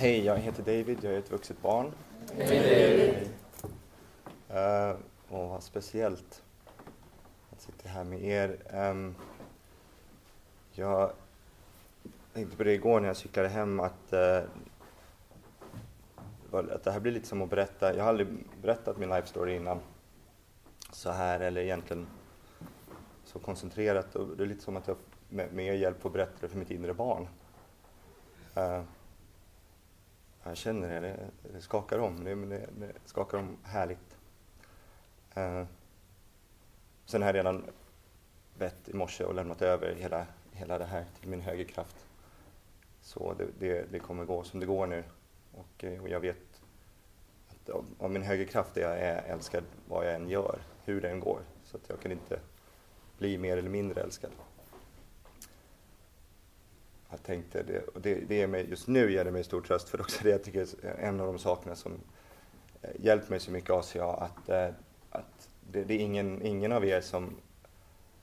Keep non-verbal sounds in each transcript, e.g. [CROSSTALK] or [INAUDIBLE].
Hej, jag heter David, jag är ett vuxet barn. Hej David. Uh, och vad speciellt att sitta här med er. Um, jag tänkte på det igår när jag cyklade hem att, uh, att det här blir lite som att berätta, jag har aldrig berättat min life story innan så här eller egentligen så koncentrerat och det är lite som att jag med, med er hjälp får berätta det för mitt inre barn. Uh, jag känner det, det, det skakar om, det, det, det skakar om härligt. Eh, sen har jag redan bett i morse och lämnat över hela, hela det här till min högerkraft. Så det, det, det kommer gå som det går nu. Och, eh, och jag vet att av, av min högerkraft är jag är älskad vad jag än gör, hur det än går. Så att jag kan inte bli mer eller mindre älskad. Jag tänkte det, och det, det är mig, just nu ger det mig stor tröst för också det jag tycker är en av de sakerna som eh, hjälpt mig så mycket ACA att, eh, att det, det, är ingen, ingen av er som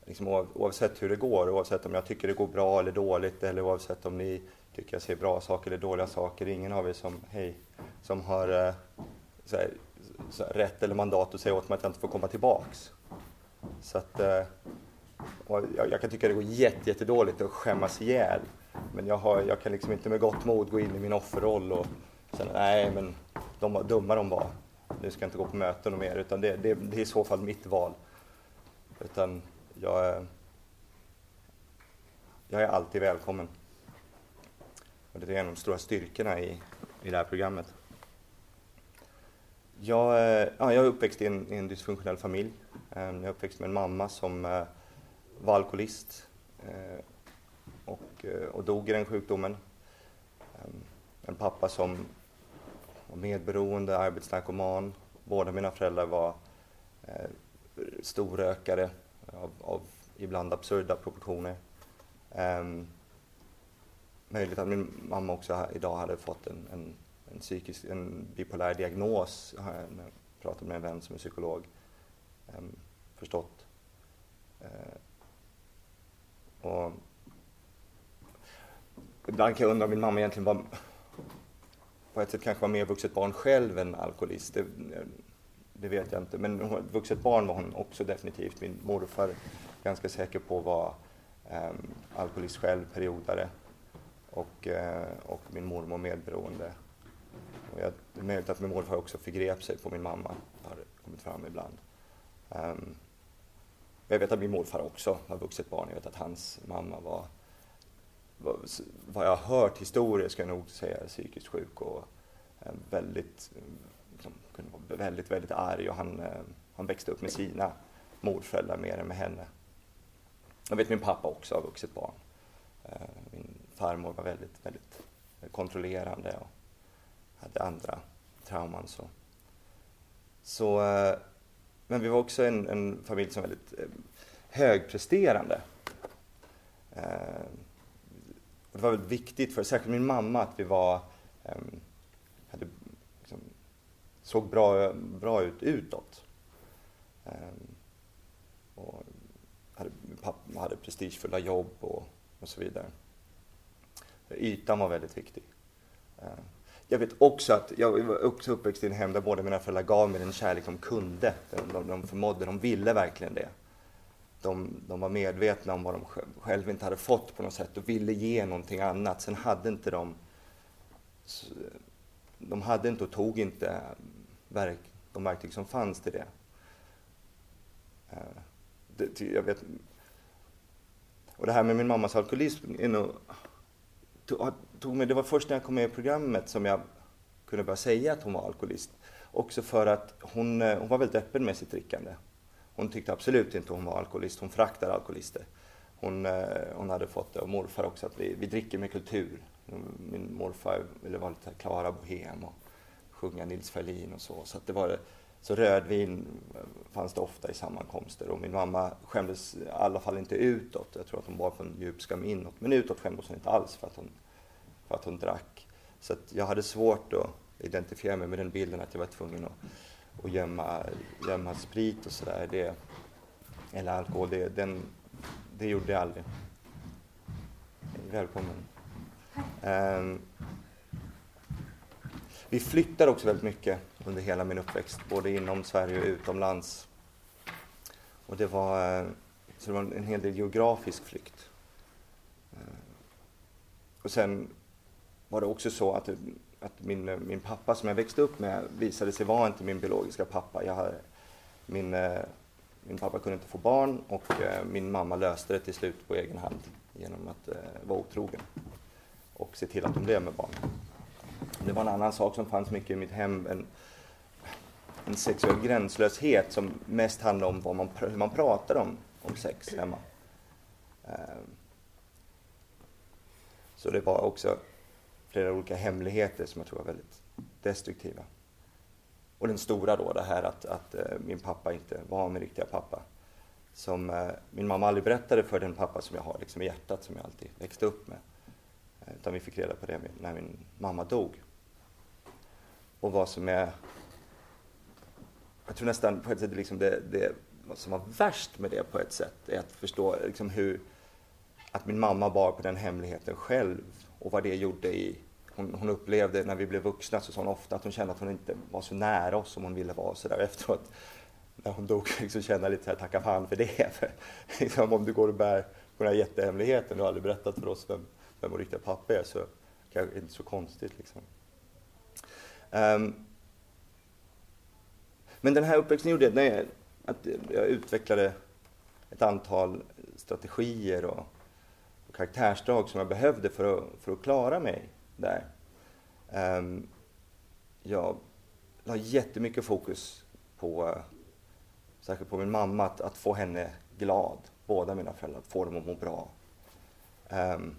liksom, oavsett hur det går, oavsett om jag tycker det går bra eller dåligt eller oavsett om ni tycker jag säger bra saker eller dåliga saker, ingen av er som, hej, som har eh, så här, så här, rätt eller mandat att säga åt mig att jag inte får komma tillbaks. Så att, jag, jag, kan tycka det går jätte, jättedåligt att skämmas ihjäl men jag, har, jag kan liksom inte med gott mod gå in i min offerroll och säga nej men de var dumma de var. Nu ska jag inte gå på möten och mer utan det, det, det är i så fall mitt val. Utan jag, är, jag är alltid välkommen. Och det är en av de stora styrkorna i, i det här programmet. Jag, eh, ja, jag är uppväxt i en, i en dysfunktionell familj. Eh, jag är uppväxt med en mamma som eh, var alkoholist och, eh, och dog i den sjukdomen. Ehm, en pappa som var medberoende, arbetsnarkoman. Båda mina föräldrar var eh, storrökare av, av ibland absurda proportioner. Eh, möjligt att min mamma också idag hade fått en, en, en psykisk, en bipolär diagnos. Jag har pratat med en vän som är psykolog. eh, förstått. Eh, och ibland kan jag undra om min mamma egentligen var på ett sätt kanske var mer vuxet barn själv än alkoholist. Det, det vet jag inte. Men hon, vuxet barn var hon också definitivt. Min morfar ganska säker på var um, ehm, alkoholist själv, periodare. Och, uh, och min mormor medberoende. Och jag, det är möjligt att min morfar också förgrep sig på min mamma. Det har kommit fram ibland. Um, jag vet att min morfar också var vuxet barn. Jag vet att hans mamma var vad jag har hört historier ska jag nog säga psykiskt sjuk och väldigt, liksom, kunde vara väldigt, väldigt arg och han, eh, han växte upp med sina morföräldrar mer än med henne. Jag vet min pappa också har vuxit barn. Eh, min farmor var väldigt, väldigt kontrollerande och hade andra trauman. Så. Så, eh, men vi var också en, en familj som var väldigt högpresterande det var väldigt viktigt för särskilt min mamma att vi var, um, hade, liksom, såg bra, bra ut utåt. Um, och hade, pappa hade prestigefulla jobb och, och så vidare. Ytan var väldigt viktig. Uh, jag vet också att jag var också uppväxt i en hem där båda mina föräldrar gav mig den kärlek de kunde. De, de, de förmådde, de ville verkligen det de, de var medvetna om vad de själva inte hade fått på något sätt och ville ge någonting annat. Sen hade inte de, de hade inte och tog inte verk, de verktyg som fanns till det. Eh, det jag vet, och det här med min mammas alkoholism är nog, tog mig, det var först när jag kom med i programmet som jag kunde börja säga att hon var alkoholist. Också för att hon, eh, hon var väldigt öppen med sitt drickande. Hon tyckte absolut inte hon var alkoholist, hon fraktade alkoholister. Hon, eh, hon hade fått det av morfar också, att vi, vi dricker med kultur. Min morfar ville vara lite Klara Bohem och sjunga Nils Ferlin och så. Så, det var, så rödvin eh, fanns det ofta i sammankomster och min mamma skämdes i alla fall inte utåt. Jag tror att hon var från djup skam inåt. Men utåt skämdes hon inte alls för att hon, för att hon drack. Så jag hade svårt att identifiera mig med den bilden att jag var tvungen att och gömma, gömma sprit och sådär. Eller alkohol, det, den, det gjorde jag aldrig. Välkommen. Um, vi flyttade också väldigt mycket under hela min uppväxt, både inom Sverige och utomlands. Och det var, eh, så det var en hel del geografisk flykt. Eh, och sen var det också så att, att min, min pappa som jag växte upp med visade sig vara inte min biologiska pappa. Jag hade, min, eh, min pappa kunde inte få barn och eh, min mamma löste det till slut på egen hand genom att eh, vara otrogen och se till att de blev med barn. Det var en annan sak som fanns mycket i mitt hem, en, en sexuell gränslöshet som mest handlade om vad man, hur man pratade om, om sex hemma. Så det var också flera olika hemligheter som jag tror var väldigt destruktiva. Och den stora då, det här att, att eh, min pappa inte var min riktiga pappa. Som eh, min mamma aldrig berättade för den pappa som jag har liksom i hjärtat, som jag alltid växte upp med. Eh, utan vi fick reda på det när min mamma dog. Och vad som är... Jag tror nästan på ett sätt liksom det, det som var värst med det på ett sätt är att förstå liksom hur att min mamma bar på den hemligheten själv och vad det gjorde i hon, hon, upplevde när vi blev vuxna så sa hon ofta att hon kände att hon inte var så nära oss som hon ville vara så där [LAUGHS] efteråt. När hon dog liksom kände jag lite så här, tacka fan för det. [LAUGHS] För, liksom, om du går och bär på den här jättehemligheten, du har aldrig berättat för oss vem, vem vår riktiga pappa är, så kanske det inte så konstigt. Liksom. Um, men den här uppväxten gjorde att, jag, utvecklade ett antal strategier och karaktärsdrag som jag behövde för att, för att klara mig där. Um, jag la jättemycket fokus på, särskilt på min mamma, att, att få henne glad. Båda mina föräldrar, att få dem att må bra. Um,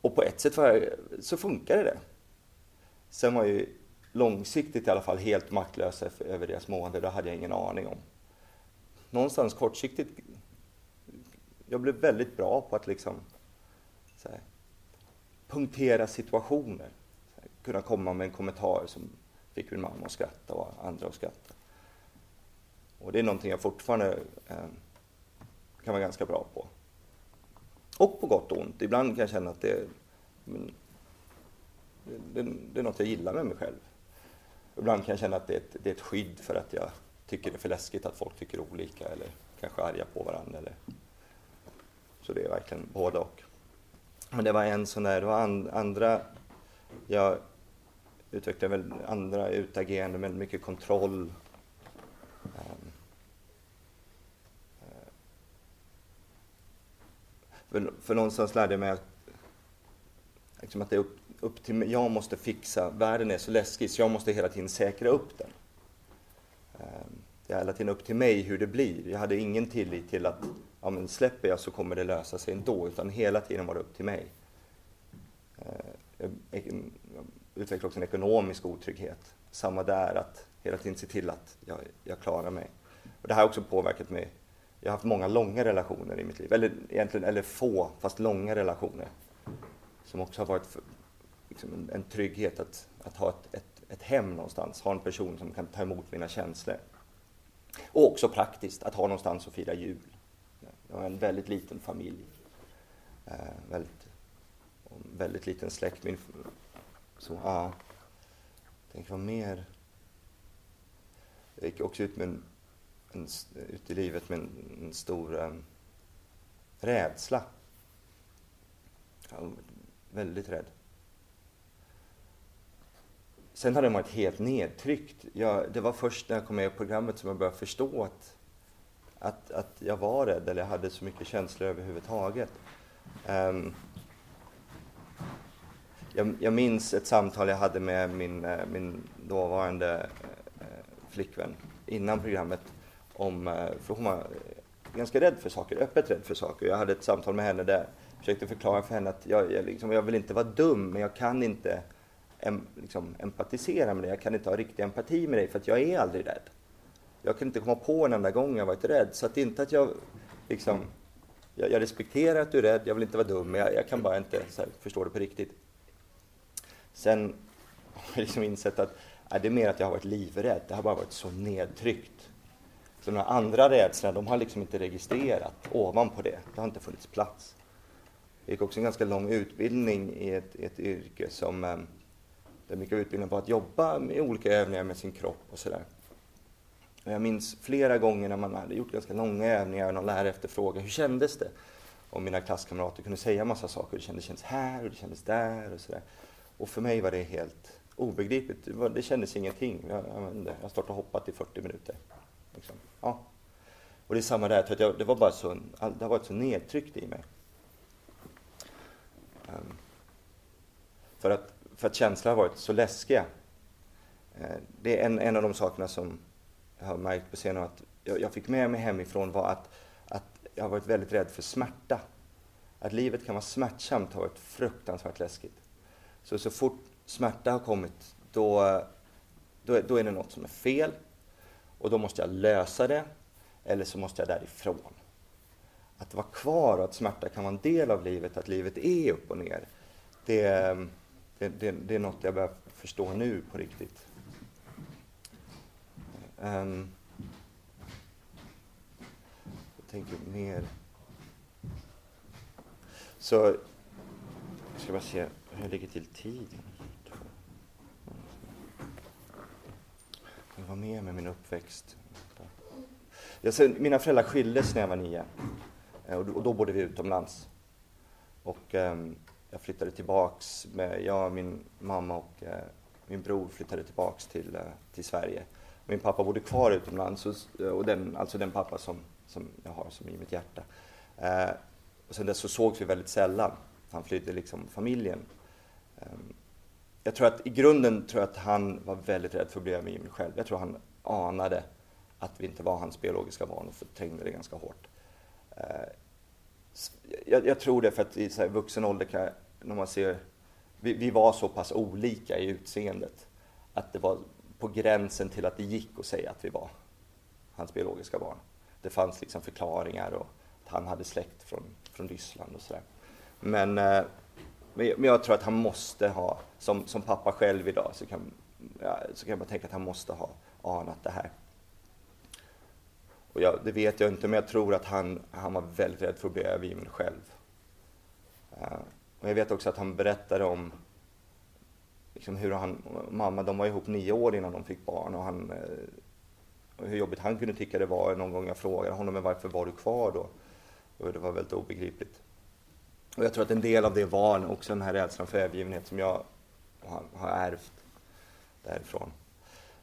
och på ett sätt jag, så funkade det. Sen var jag ju långsiktigt i alla fall helt maktlös över deras mående. Det hade jag ingen aning om. Någonstans kortsiktigt, jag blev väldigt bra på att liksom här, punktera situationer. Här, kunna komma med en kommentar som fick min mamma att skratta och andra att skratta. Och det är någonting jag fortfarande eh, kan vara ganska bra på. Och på gott och ont. Ibland kan jag känna att det, men, det, det, är något jag gillar med mig själv. Ibland kan jag känna att det är, ett, det är ett skydd för att jag tycker det är för läskigt att folk tycker olika eller kanske arga på varandra. Eller... Så det är verkligen både och. Men det var en sån där, det var and, andra, jag utvecklade väl andra utagerande med mycket kontroll. Um, för, för någonstans lärde jag mig att, liksom att det är upp, upp till jag måste fixa, världen är så läskig så jag måste hela tiden säkra upp den. Um, det är hela tiden upp till mig hur det blir. Jag hade ingen tillit till att ja, men släpper jag så kommer det lösa sig ändå, utan hela tiden var det upp till mig. Eh, jag utvecklade också en ekonomisk otrygghet. Samma där, att hela tiden se till att jag, jag klarar mig. Och det här har också påverkat mig. Jag har haft många långa relationer i mitt liv, eller egentligen eller få, fast långa relationer. Som också har varit liksom en, en, trygghet att, att ha ett, ett, ett, hem någonstans, ha en person som kan ta emot mina känslor. Och också praktiskt, att ha någonstans att fira jul. Jag har en väldigt liten familj. Eh, väldigt, väldigt liten släkt. Min, så, ja, tänk vad mer... Jag gick också ut, med en, en, ut i livet med en, en stor um, rädsla. Jag var väldigt rädd. Sen hade jag varit helt nedtryckt. Jag, det var först när jag kom med i programmet som jag började förstå att, att, att jag var rädd, eller jag hade så mycket känslor överhuvudtaget. Um, jag, jag, minns ett samtal jag hade med min, eh, min dåvarande eh, flickvän innan programmet. Om, eh, för hon var ganska rädd för saker, öppet rädd för saker. Jag hade ett samtal med henne där jag försökte förklara för henne att jag, jag, liksom, jag vill inte vara dum, men jag kan inte em, liksom, empatisera med dig. Jag kan inte ha riktig empati med dig för att jag är aldrig rädd. Jag kan inte komma på en enda gång jag varit rädd. Så att inte att jag liksom, jag, jag, respekterar att du är rädd, jag vill inte vara dum, men jag, jag kan bara inte här, förstå det på riktigt. Sen har jag liksom insett att nej, det är mer att jag har varit livrädd. Det har bara varit så nedtryckt. Så de andra rädslorna, de har liksom inte registrerat ovanpå det. Det har inte funnits plats. Jag gick också en ganska lång utbildning i ett, ett yrke som eh, där mycket av utbildningen var att jobba med olika övningar med sin kropp och sådär. Jag minns flera gånger när man hade gjort ganska långa övningar och någon lärare efterfrågade hur kändes det? Och mina klasskamrater kunde säga massa saker. Det kändes, kändes här och det kändes där och sådär. Och för mig var det helt obegripligt. Det, var, det kändes ingenting. Jag, jag, jag startade och hoppat i 40 minuter. Liksom. Ja. Och det är samma där, jag, det, var bara så, det har varit så nedtryckt i mig. Um, för, att, för att känslor har varit så läskiga. Uh, det är en, en av de sakerna som har märkt på senare att jag, jag fick med mig hemifrån var att, att jag har varit väldigt rädd för smärta. Att livet kan vara smärtsamt har varit fruktansvärt läskigt. Så, så fort smärta har kommit, då, då, då är det något som är fel. Och då måste jag lösa det, eller så måste jag därifrån. Att vara kvar och att smärta kan vara en del av livet, att livet är upp och ner. Det, det, det, det är något jag börjar förstå nu på riktigt. Um, jag tänker mer... Så, jag ska bara se hur jag ligger till tiden. Jag var med med min uppväxt. Jag ser, mina föräldrar skildes när jag var nio eh, och då, och då bodde vi utomlands. Och um, jag flyttade tillbaks, med, jag, min mamma och uh, min bror flyttade tillbaks till, uh, till Sverige. Min pappa bodde kvar utomlands, eh, och den, alltså den pappa som, som jag har som i mitt hjärta. Eh, och sen dess så sågs vi väldigt sällan. Han flydde liksom familjen. Eh, jag tror att i grunden tror jag att han var väldigt rädd för att bli med övergiven själv. Jag tror han anade att vi inte var hans biologiska barn och förträngde det ganska hårt. Eh, jag, jag tror det för att i så här, vuxen ålder kan när man ser, vi, vi, var så pass olika i utseendet att det var på gränsen till att det gick att säga att vi var hans biologiska barn. Det fanns liksom förklaringar och att han hade släkt från, från Ryssland och sådär. Men, eh, men jag tror att han måste ha, som, som pappa själv idag, så kan, ja, så kan man tänka att han måste ha anat det här. Och jag, det vet jag inte, men jag tror att han, han var väldigt rädd för att bli övergiven själv. Eh, och jag vet också att han berättade om liksom hur han, mamma, de var ihop nio år innan de fick barn och han, och hur jobbigt han kunde tycka det var någon gång jag frågade honom, men varför var du kvar då? Och det var väldigt obegripligt. Och jag tror att en del av det var också den här rädslan för övergivenhet som jag har, har ärvt därifrån.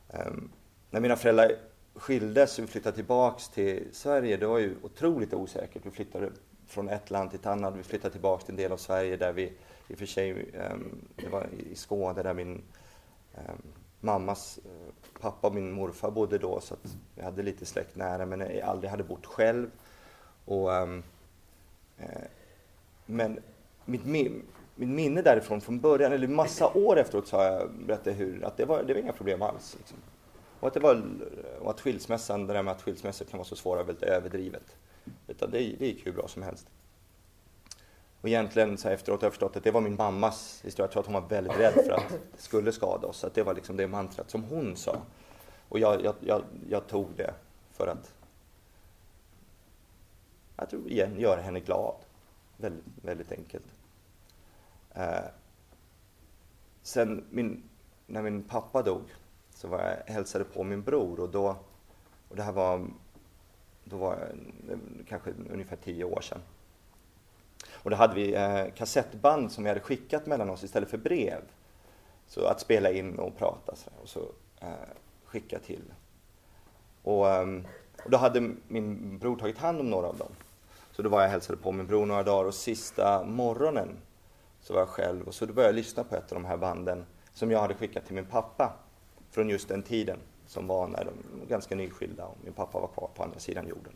Um, när mina föräldrar skildes och vi flyttade tillbaks till Sverige, det var ju otroligt osäkert. Vi flyttade från ett land till ett annat. Vi flyttade tillbaks till en del av Sverige där vi, i och för sig, ehm, det var i Skåne där min ehm, mammas eh, pappa och min morfar bodde då, så att jag hade lite släkt nära, men jag aldrig hade bott själv. Och, ehm, eh, men mitt, mitt minne därifrån från början, eller massa år efteråt, så har jag berättat hur, att det var, det var inga problem alls. Liksom. Och att, det var, och att skilsmässan, det där med att skilsmässor kan vara så svåra, väldigt överdrivet. Utan det, det gick hur bra som helst. Och egentligen så här efteråt har jag förstått att det var min mammas historia. Jag tror att hon var väldigt rädd för att det skulle skada oss. Att det var liksom det mantrat som hon sa. Och jag, jag, jag, jag tog det för att, jag tror igen, göra henne glad. Väldigt, väldigt enkelt. Eh, sen min, när min pappa dog så var jag hälsade på min bror och då, och det här var, då var kanske ungefär tio år sedan. Och då hade vi eh, kassettband som vi hade skickat mellan oss istället för brev. Så att spela in och prata så, och så eh, skicka till. Och, ehm, och, då hade min bror tagit hand om några av dem. Så då var jag hälsade på min bror några dagar och sista morgonen så var jag själv och så då började jag lyssna på ett av de här banden som jag hade skickat till min pappa från just den tiden som var när de var ganska nyskilda och min pappa var kvar på andra sidan jorden.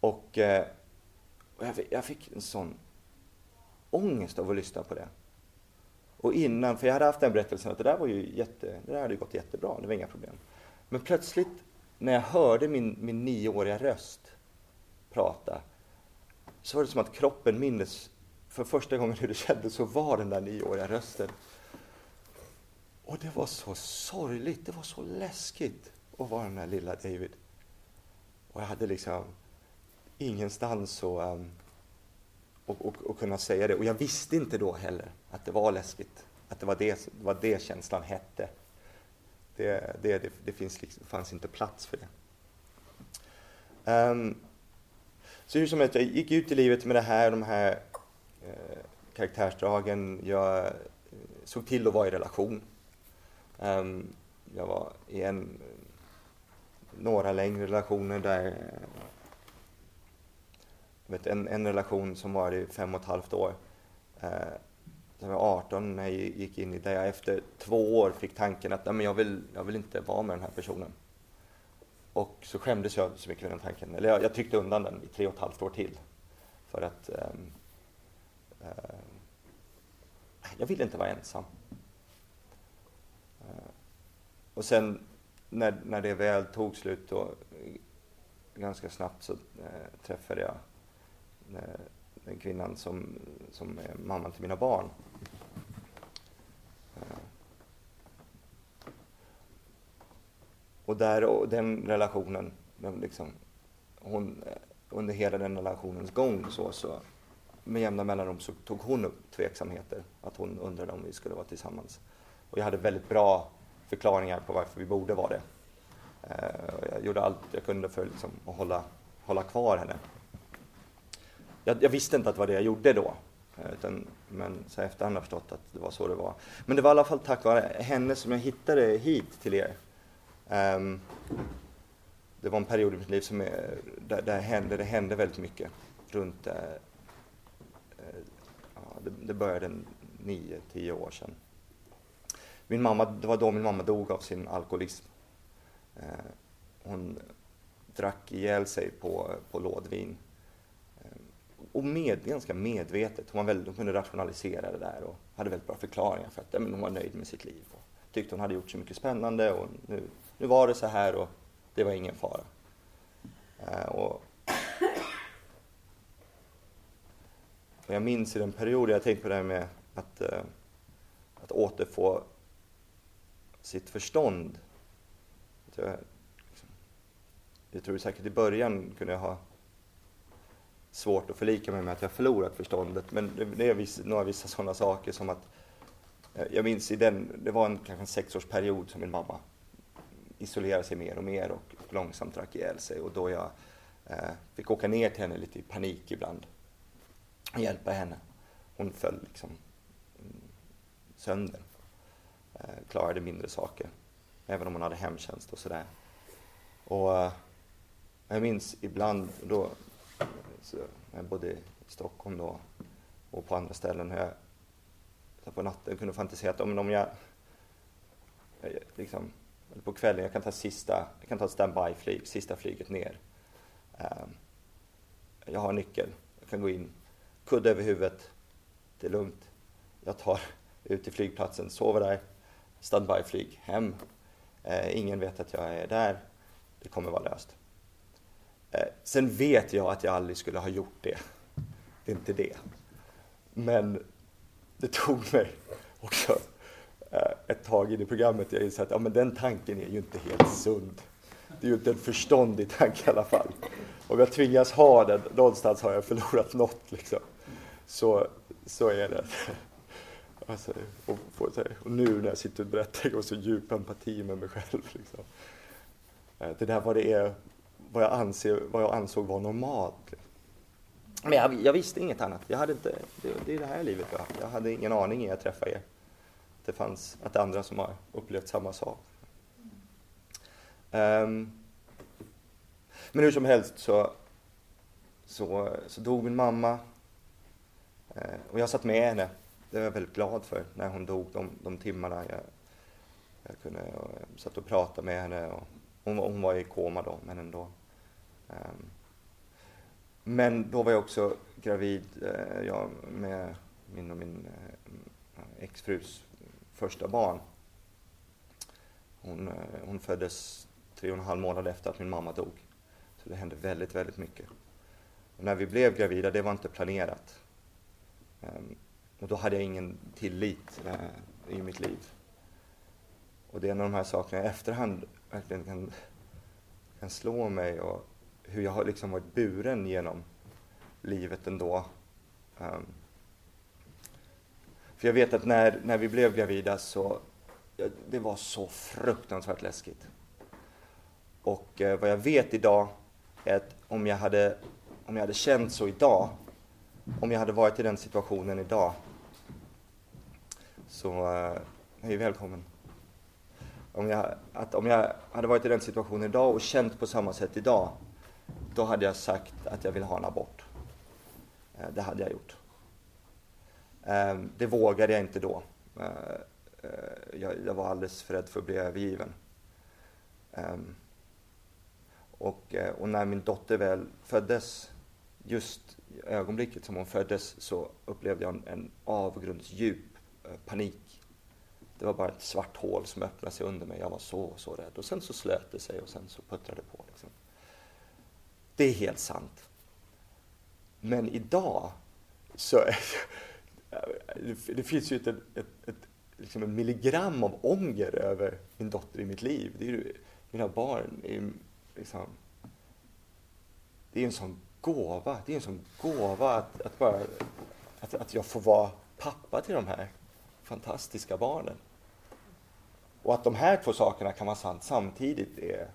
Och, eh, och jag, jag, fick en sån ångest av att lyssna på det. Och innan, för jag hade haft den berättelsen att det där var ju jätte, det där hade gått jättebra, det var inga problem. Men plötsligt när jag hörde min, min nioåriga röst prata så var det som att kroppen mindes för första gången hur det kändes att vara den där nioåriga rösten. Och det var så sorgligt, det var så läskigt att vara den där lilla David. Och jag hade liksom ingenstans att um, ehm, och, och, och kunna säga det. Och jag visste inte då heller att det var läskigt att det var det, var det känslan hette. Det, det, det, det finns liksom, fanns inte plats för det. Um, så hur som helst, jag gick ut i livet med det här, de här eh, karaktärsdragen. Jag eh, såg till att vara i relation. Um, jag var i en, några längre relationer där eh, vet, en, en relation som var i fem och ett halvt år. Eh, jag var 18 när jag gick in i det. Jag efter två år fick tanken att men jag, vill, jag vill inte vara med den här personen. Och så skämdes jag så mycket för den tanken. Eller jag, jag tryckte undan den i tre och ett halvt år till. För att eh, eh, jag ville inte vara ensam. Eh, och sen när, när det väl tog slut då, ganska snabbt så eh, träffade jag Eh, den kvinnan som, som är mamman till mina barn. Eh. Och där och den relationen, liksom, hon, eh, under hela den relationens gång så, så med jämna mellanrum så tog hon upp tveksamheter, att hon undrade om vi skulle vara tillsammans. Och jag hade väldigt bra förklaringar på varför vi borde vara det. Jag gjorde allt jag kunde för liksom, att hålla, hålla kvar henne. Jag, jag, visste inte att det var det jag gjorde då, eh, utan, men så efterhand har jag förstått att det var så det var. Men det var i alla fall tack vare henne som jag hittade hit till er. Um, det var en period i mitt liv som är, där, där, hände, det hände väldigt mycket runt, uh, ja, det, det började nio, tio år sedan. Min mamma, det var då min mamma dog av sin alkoholism. Uh, hon drack ihjäl sig på, på lådvin. Och med, ganska medvetet. Hon, var väldigt, hon kunde rationalisera det där och hade väldigt bra förklaringar för att men hon var nöjd med sitt liv. Och tyckte hon hade gjort så mycket spännande och nu nu var det så här och det var ingen fara. Uh, och, och jag minns i den perioden, jag tänkte på det här med att, uh, att återfå sitt förstånd. Jag, liksom, jag tror säkert i början kunde jag ha svårt att förlika mig med att jag förlorat förståndet. Men det, är vissa, några vissa sådana saker som att eh, jag minns i den, det var en kanske en sexårsperiod som min mamma isolerade sig mer och mer och, och långsamt drack ihjäl sig och då jag eh, fick åka ner till henne lite i panik ibland och hjälpa henne. Hon föll liksom mm, sönder. Eh, klarade mindre saker, även om hon hade hemtjänst och sådär. Och eh, jag minns ibland då, så jag bodde i Stockholm då och på andra ställen, hur jag på natten kunde fantisera att om jag, jag liksom, på kvällen, jag kan ta sista, jag kan ta ett standby-flyg, sista flyget ner. Ehm, jag har nyckel, jag kan gå in, kudde över huvudet, det är lugnt. Jag tar [LAUGHS] ut till flygplatsen, sover där, standby-flyg hem. Ehm, ingen vet att jag är där, det kommer vara löst. Eh, sen vet jag att jag aldrig skulle ha gjort det. Det är inte det. Men det tog mig också eh, ett tag in i programmet jag insåg att ja, men den tanken är ju inte helt sund. Det är ju inte en förståndig tanke i alla fall. Om jag tvingas ha den, någonstans har jag förlorat något liksom. Så, så är det. [LAUGHS] Alltså, och, och, nu när jag sitter och berättar, jag har så djup empati med mig själv. Liksom. Eh, det där vad det är, vad jag, anser, vad jag ansåg var normalt. Men jag, jag visste inget annat. Jag hade inte, det, det är det här livet jag Jag hade ingen aning innan jag träffade er det fanns att det andra som har upplevt samma sak. Um, men hur som helst så, så, så dog min mamma uh, och jag satt med henne. Det var jag väldigt glad för när hon dog, de, de timmarna jag, jag kunde jag satt och pratade med henne. Och hon, hon var i koma då, men ändå. Um, men då var jag också gravid uh, jag, med min och min uh, exfrus första barn. Hon, eh, hon föddes tre och en halv månad efter att min mamma dog. Så det hände väldigt, väldigt mycket. Och när vi blev gravida, det var inte planerat. Um, och då hade jag ingen tillit uh, i mitt liv. Och det är en av de här sakerna i efterhand verkligen kan, kan slå mig och hur jag har liksom varit buren genom livet ändå. Um, För jag vet att när, när vi blev gravida så ja, det var så fruktansvärt läskigt. Och eh, vad jag vet idag är att om jag, hade, om jag hade känt så idag, om jag hade varit i den situationen idag, så, eh, hej välkommen. Om jag, att om jag hade varit i den situationen idag och känt på samma sätt idag, då hade jag sagt att jag vill ha en abort. Eh, det hade jag gjort. Ehm, det vågade jag inte då. Eh, eh, jag, var alldeles för rädd för att bli övergiven. Ehm, och, och när min dotter väl föddes, just i ögonblicket som hon föddes, så upplevde jag en, en avgrundsdjup panik. Det var bara ett svart hål som öppnade sig under mig. Jag var så, så rädd. Och sen så slöt det sig och sen så puttrade det på. Liksom. Det är helt sant. Men idag så är det, finns ju ett, ett, ett, liksom en milligram av ånger över min dotter i mitt liv. Det är ju, mina barn är liksom, det är en sån gåva. Det är en sån gåva att, att, bara, att, att jag får vara pappa till de här fantastiska barnen. Och att de här två sakerna kan vara sant samtidigt är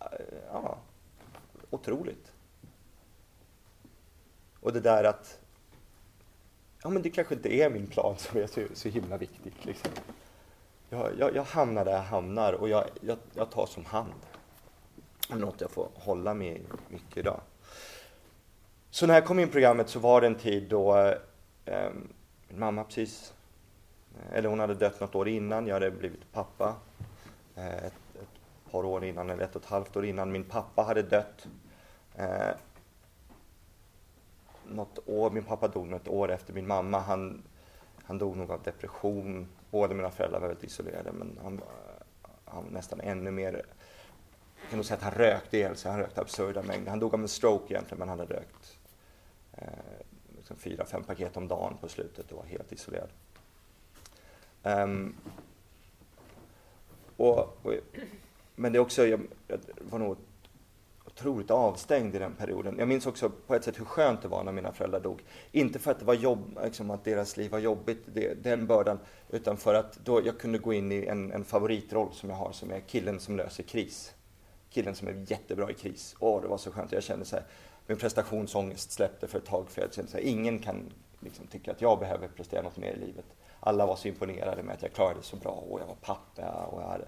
eh, ja, otroligt. Och det där att ja, men det kanske inte är min plan [LAUGHS] som är så, så himla viktigt. Liksom. Jag, jag, jag, hamnar där jag hamnar och jag, jag, jag tar som hand. Det är något jag får hålla med mycket idag. Så när jag kom in i programmet så var det en tid då eh, min mamma precis, eller hon hade dött något år innan, jag hade blivit pappa. Eh, ett, ett par år innan, eller ett och ett halvt år innan min pappa hade dött. Eh, något år, min pappa dog något år efter min mamma. Han, han dog nog av depression. Båda mina föräldrar var väldigt isolerade men han, han var nästan ännu mer jag kan nog säga att han rökte ihjäl sig, han rökte absurda mängder. Han dog av en stroke egentligen men han hade rökt eh, liksom fyra, fem paket om dagen på slutet och var helt isolerad. Um, och, och, men det är också, jag, jag var nog otroligt avstängd i den perioden. Jag minns också på ett sätt hur skönt det var när mina föräldrar dog. Inte för att det var jobb, liksom att deras liv var jobbigt, det, den bördan, utan för att då jag kunde gå in i en, en favoritroll som jag har, som är killen som löser kris. Killen som är jättebra i kris. Åh, det var så skönt. Jag kände så här, min prestationsångest släppte för ett tag, för jag kände så här, ingen kan liksom tycka att jag behöver prestera något mer i livet. Alla var så imponerade med att jag klarade det så bra och jag var pappa och jag hade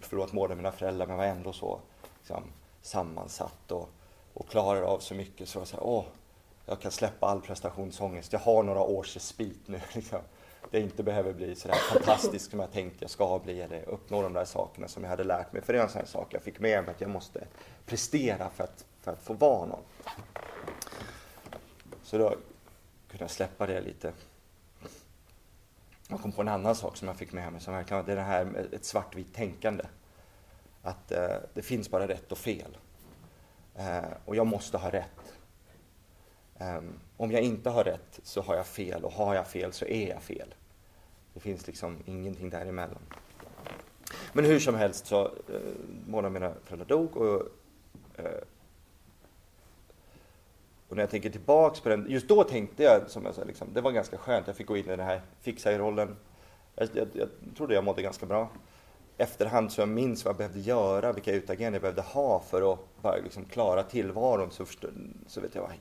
förlorat båda mina föräldrar men var ändå så liksom, sammansatt och, och klarade av så mycket så jag sa åh, jag kan släppa all prestationsångest. Jag har några års respit nu. [LAUGHS] Liksom. Det inte behöver bli så där fantastiskt som jag tänkte jag ska bli eller uppnå de där sakerna som jag hade lärt mig. För det är en sån sak jag fick med mig att jag måste prestera för att, för att få vara någon. Så då kunde jag släppa det lite. Jag kom på en annan sak som jag fick med mig som verkligen var det här med ett svartvitt tänkande att eh, det finns bara rätt och fel. Eh, och jag måste ha rätt. Eh, om jag inte har rätt så har jag fel och har jag fel så är jag fel. Det finns liksom ingenting däremellan. Men hur som helst så, eh, båda mina föräldrar dog och, eh, och när jag tänker tillbaks på den, just då tänkte jag, som jag sa, liksom, det var ganska skönt. Jag fick gå in i den här fixa-rollen. Jag, jag, jag trodde jag mådde ganska bra efterhand så jag minns vad jag behövde göra, vilka utageranden jag behövde ha för att bara liksom klara tillvaron så, först, så vet jag var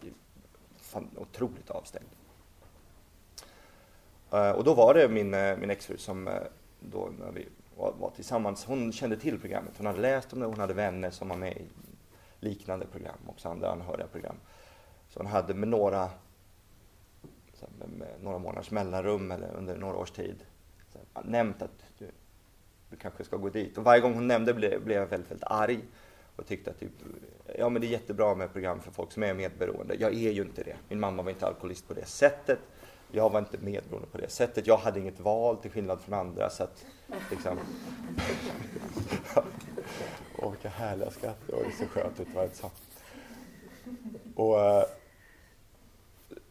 fan, otroligt avstängd. Eh, och då var det min, eh, min exfru som eh, då när vi var, var, tillsammans, hon kände till programmet. Hon hade läst om det, hon hade vänner som var med i liknande program, också andra anhöriga program som hon hade med några, med, med några månaders mellanrum eller under några års tid nämnt att du, du kanske ska gå dit. Och varje gång hon nämnde blev, blev jag väldigt, väldigt arg och tyckte att typ, ja men det är jättebra med program för folk som är medberoende. Jag är ju inte det. Min mamma var inte alkoholist på det sättet. Jag var inte medberoende på det sättet. Jag hade inget val till skillnad från andra. Så att, liksom... [LAUGHS] Åh, vilka härliga skratt. Det var så skönt ut var ett. Och, eh,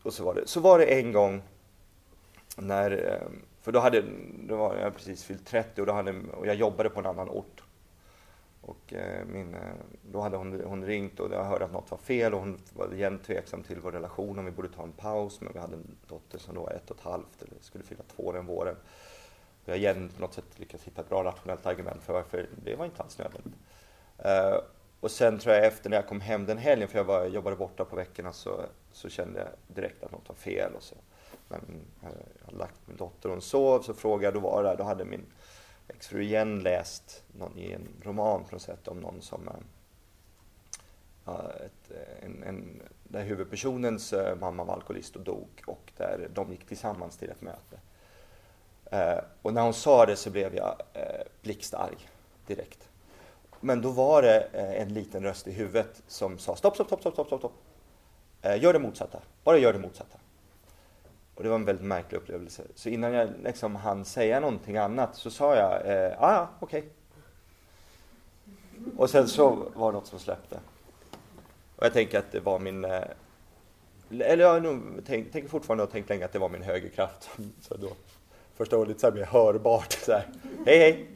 och så var det. Så var det en gång när ehm, för då hade då var jag precis fyllt 30 och, då hade, och jag jobbade på en annan ort. Och eh, min, eh, då hade hon, hon ringt och jag hörde att något var fel och hon var igen tveksam till vår relation om vi borde ta en paus. Men vi hade en dotter som då var ett och ett halvt eller skulle fylla två den våren. Jag har igen på något sätt lyckats hitta ett bra rationellt argument för varför det var inte alls nödvändigt. Eh, och sen tror jag efter när jag kom hem den helgen, för jag var, jobbade borta på veckorna, så, så kände jag direkt att något var fel. Och så. Men eh, jag hade lagt min dotter och hon sov, så frågade jag, då var där, då hade min exfru igen läst någon, i en roman på något sätt om någon som eh, ett, eh, en, en, där huvudpersonens mamma var alkoholist och dog och där de gick tillsammans till ett möte. Uh, och när hon sa det så blev jag uh, blixtarg direkt. Men då var det eh, en liten röst i huvudet som sa stopp, stopp, stopp, stopp, stopp, stopp. Eh, gör det motsatta. Bara gör det motsatta. Och det var en väldigt märklig upplevelse. Så innan jag liksom hann säga någonting annat så sa jag, eh, ah, ja, okej. Okay. Och sen så var det något som släppte. Och jag tänker att det var min, eh, eller jag nog tänk, tänker fortfarande och tänkt länge att det var min högerkraft. [LAUGHS] Så då, första gången lite så här mer hörbart, så här, hej hej.